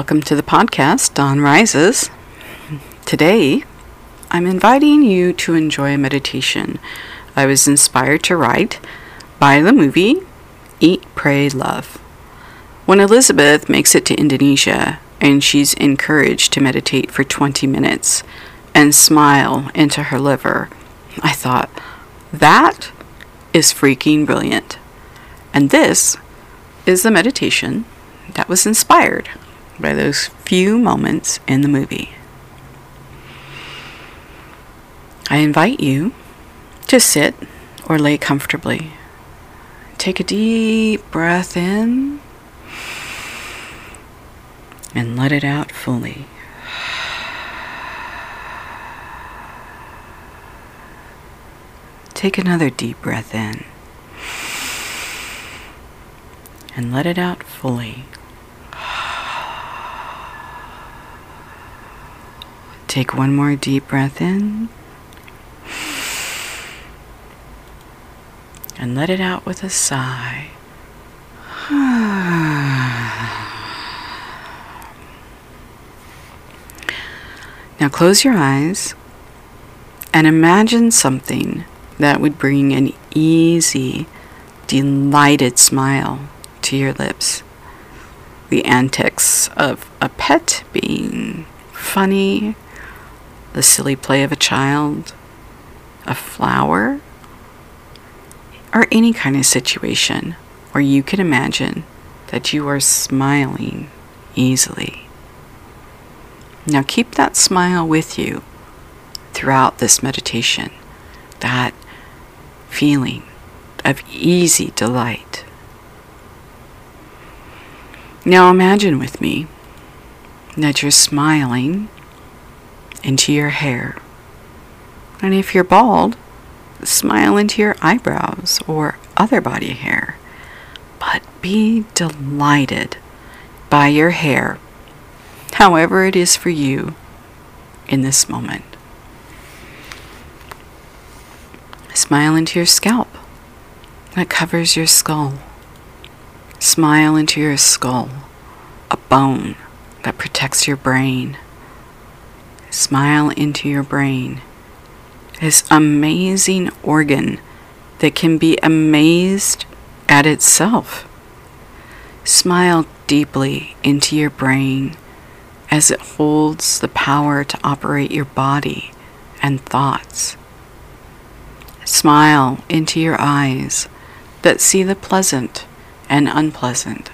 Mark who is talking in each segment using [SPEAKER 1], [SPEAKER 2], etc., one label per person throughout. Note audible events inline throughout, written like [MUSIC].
[SPEAKER 1] Welcome to the podcast, Dawn Rises. Today, I'm inviting you to enjoy a meditation I was inspired to write by the movie Eat, Pray, Love. When Elizabeth makes it to Indonesia and she's encouraged to meditate for 20 minutes and smile into her liver, I thought, that is freaking brilliant. And this is the meditation that was inspired by those few moments in the movie. I invite you to sit or lay comfortably. Take a deep breath in and let it out fully. Take another deep breath in and let it out fully. Take one more deep breath in. And let it out with a sigh. [SIGHS] now close your eyes and imagine something that would bring an easy, delighted smile to your lips. The antics of a pet being funny the silly play of a child, a flower, or any kind of situation where you can imagine that you are smiling easily. Now keep that smile with you throughout this meditation, that feeling of easy delight. Now imagine with me that you're smiling into your hair. And if you're bald, smile into your eyebrows or other body hair. But be delighted by your hair, however it is for you in this moment. Smile into your scalp that covers your skull. Smile into your skull, a bone that protects your brain smile into your brain. This amazing organ that can be amazed at itself. Smile deeply into your brain as it holds the power to operate your body and thoughts. Smile into your eyes that see the pleasant and unpleasant.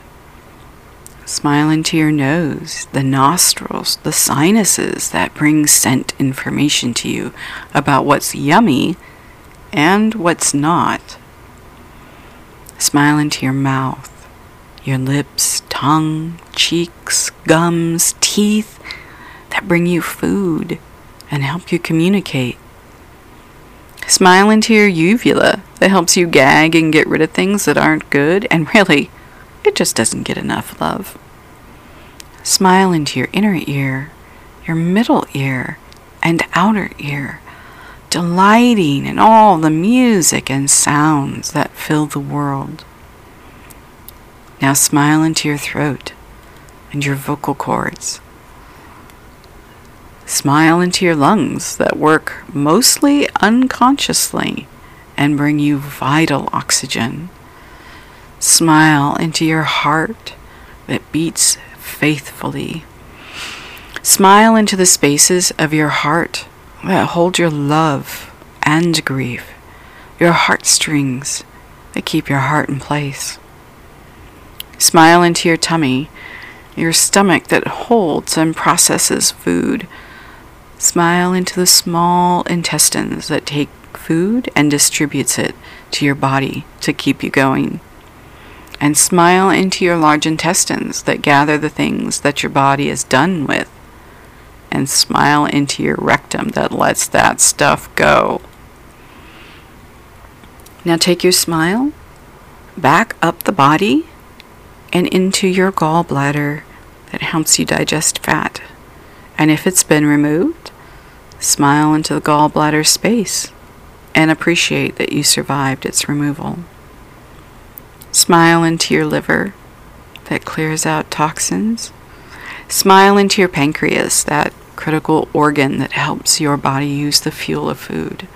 [SPEAKER 1] Smile into your nose, the nostrils, the sinuses that bring scent information to you about what's yummy and what's not. Smile into your mouth, your lips, tongue, cheeks, gums, teeth that bring you food and help you communicate. Smile into your uvula that helps you gag and get rid of things that aren't good and really it just doesn't get enough love. Smile into your inner ear, your middle ear, and outer ear, delighting in all the music and sounds that fill the world. Now smile into your throat and your vocal cords. Smile into your lungs that work mostly unconsciously and bring you vital oxygen. Smile into your heart that beats faithfully. Smile into the spaces of your heart that hold your love and grief, your heartstrings that keep your heart in place. Smile into your tummy, your stomach that holds and processes food. Smile into the small intestines that take food and distributes it to your body to keep you going and smile into your large intestines that gather the things that your body is done with, and smile into your rectum that lets that stuff go. Now take your smile back up the body and into your gallbladder that helps you digest fat. And if it's been removed, smile into the gallbladder space and appreciate that you survived its removal. Smile into your liver that clears out toxins. Smile into your pancreas, that critical organ that helps your body use the fuel of food.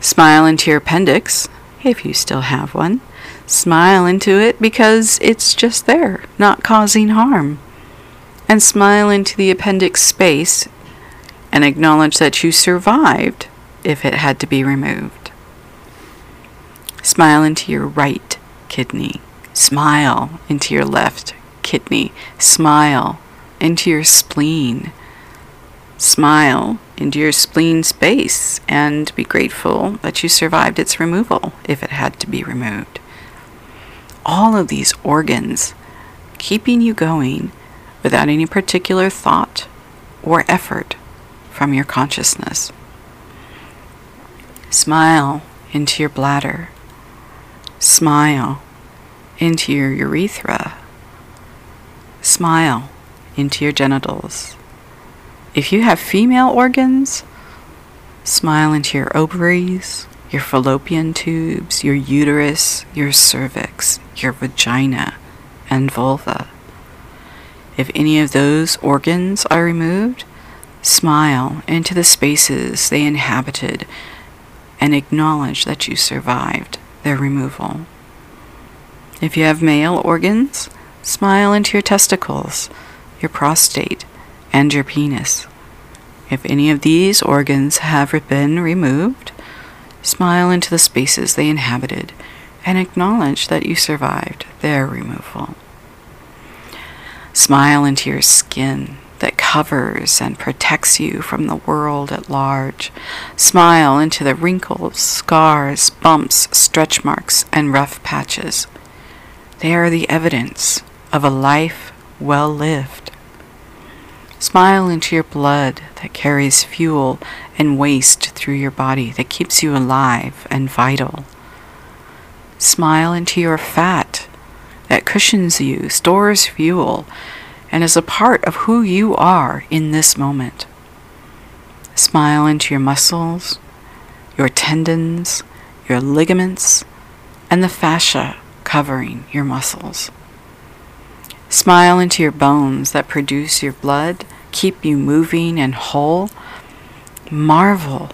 [SPEAKER 1] Smile into your appendix, if you still have one. Smile into it because it's just there, not causing harm. And smile into the appendix space and acknowledge that you survived if it had to be removed. Smile into your right kidney. Smile into your left kidney. Smile into your spleen. Smile into your spleen space and be grateful that you survived its removal if it had to be removed. All of these organs keeping you going without any particular thought or effort from your consciousness. Smile into your bladder. Smile into your urethra. Smile into your genitals. If you have female organs, smile into your ovaries, your fallopian tubes, your uterus, your cervix, your vagina, and vulva. If any of those organs are removed, smile into the spaces they inhabited and acknowledge that you survived their removal. If you have male organs, smile into your testicles, your prostate, and your penis. If any of these organs have been removed, smile into the spaces they inhabited and acknowledge that you survived their removal. Smile into your skin that covers and protects you from the world at large. Smile into the wrinkles, scars, bumps, stretch marks, and rough patches. They are the evidence of a life well lived. Smile into your blood that carries fuel and waste through your body that keeps you alive and vital. Smile into your fat that cushions you, stores fuel, and is a part of who you are in this moment. Smile into your muscles, your tendons, your ligaments, and the fascia covering your muscles. Smile into your bones that produce your blood, keep you moving and whole. Marvel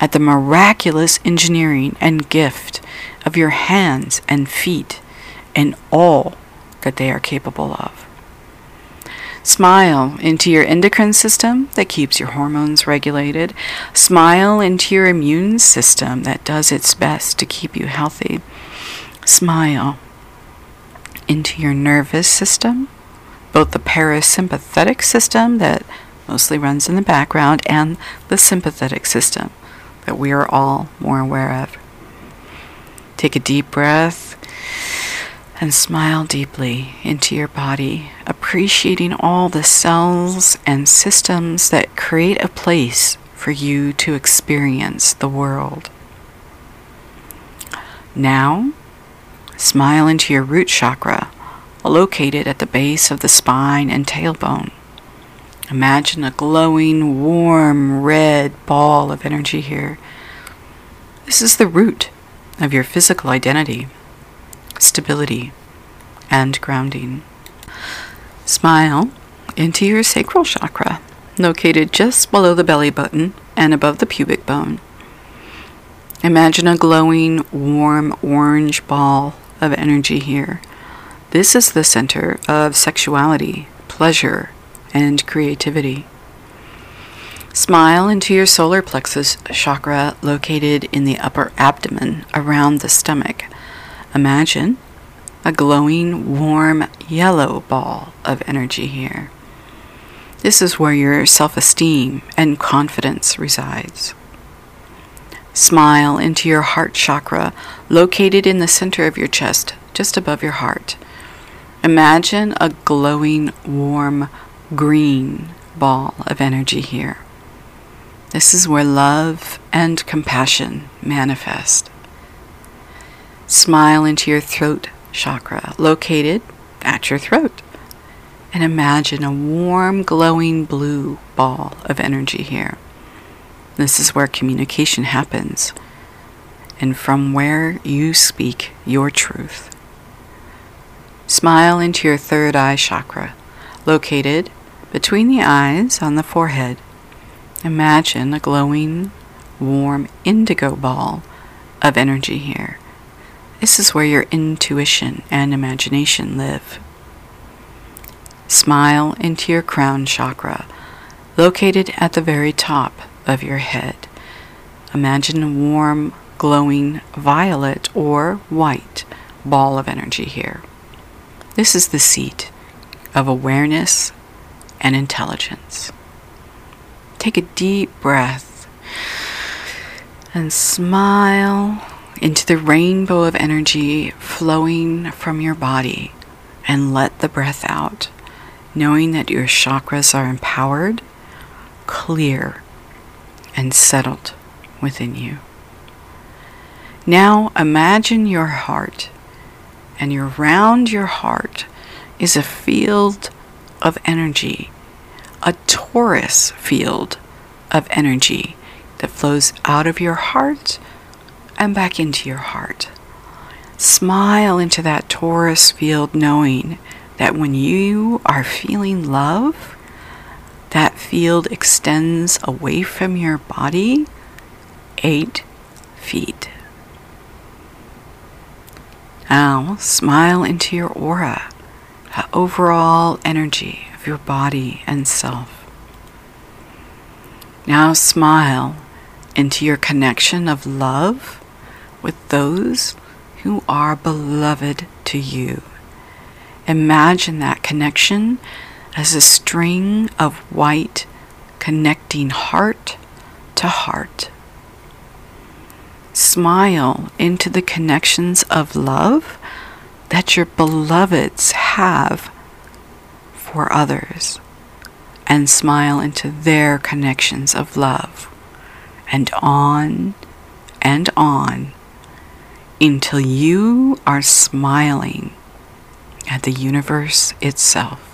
[SPEAKER 1] at the miraculous engineering and gift of your hands and feet and all that they are capable of. Smile into your endocrine system that keeps your hormones regulated. Smile into your immune system that does its best to keep you healthy. Smile into your nervous system, both the parasympathetic system that mostly runs in the background and the sympathetic system that we are all more aware of. Take a deep breath and smile deeply into your body, appreciating all the cells and systems that create a place for you to experience the world. Now, smile into your root chakra, located at the base of the spine and tailbone. Imagine a glowing, warm, red ball of energy here. This is the root of your physical identity stability, and grounding. Smile into your sacral chakra, located just below the belly button and above the pubic bone. Imagine a glowing, warm orange ball of energy here. This is the center of sexuality, pleasure, and creativity. Smile into your solar plexus chakra located in the upper abdomen around the stomach. Imagine a glowing, warm, yellow ball of energy here. This is where your self esteem and confidence resides. Smile into your heart chakra, located in the center of your chest, just above your heart. Imagine a glowing, warm, green ball of energy here. This is where love and compassion manifest. Smile into your throat chakra, located at your throat. And imagine a warm, glowing blue ball of energy here. This is where communication happens, and from where you speak your truth. Smile into your third eye chakra, located between the eyes on the forehead. Imagine a glowing, warm indigo ball of energy here. This is where your intuition and imagination live. Smile into your crown chakra, located at the very top of your head. Imagine a warm, glowing violet or white ball of energy here. This is the seat of awareness and intelligence. Take a deep breath and smile into the rainbow of energy flowing from your body and let the breath out, knowing that your chakras are empowered, clear, and settled within you. Now imagine your heart, and around your heart is a field of energy, a torus field of energy that flows out of your heart and back into your heart. Smile into that torus field, knowing that when you are feeling love, that field extends away from your body eight feet. Now, smile into your aura, the overall energy of your body and self. Now, smile into your connection of love with those who are beloved to you. Imagine that connection as a string of white connecting heart to heart. Smile into the connections of love that your beloveds have for others, and smile into their connections of love, and on and on until you are smiling at the universe itself.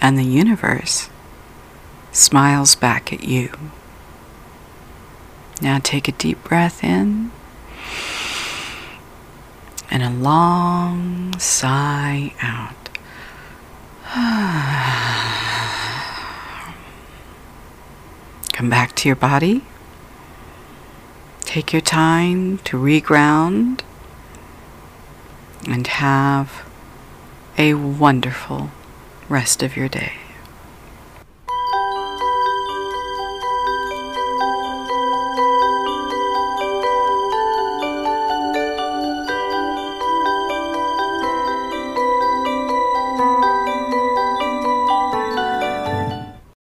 [SPEAKER 1] And the universe smiles back at you. Now take a deep breath in and a long sigh out. [SIGHS] Come back to your body. Take your time to reground and have a wonderful rest of your day.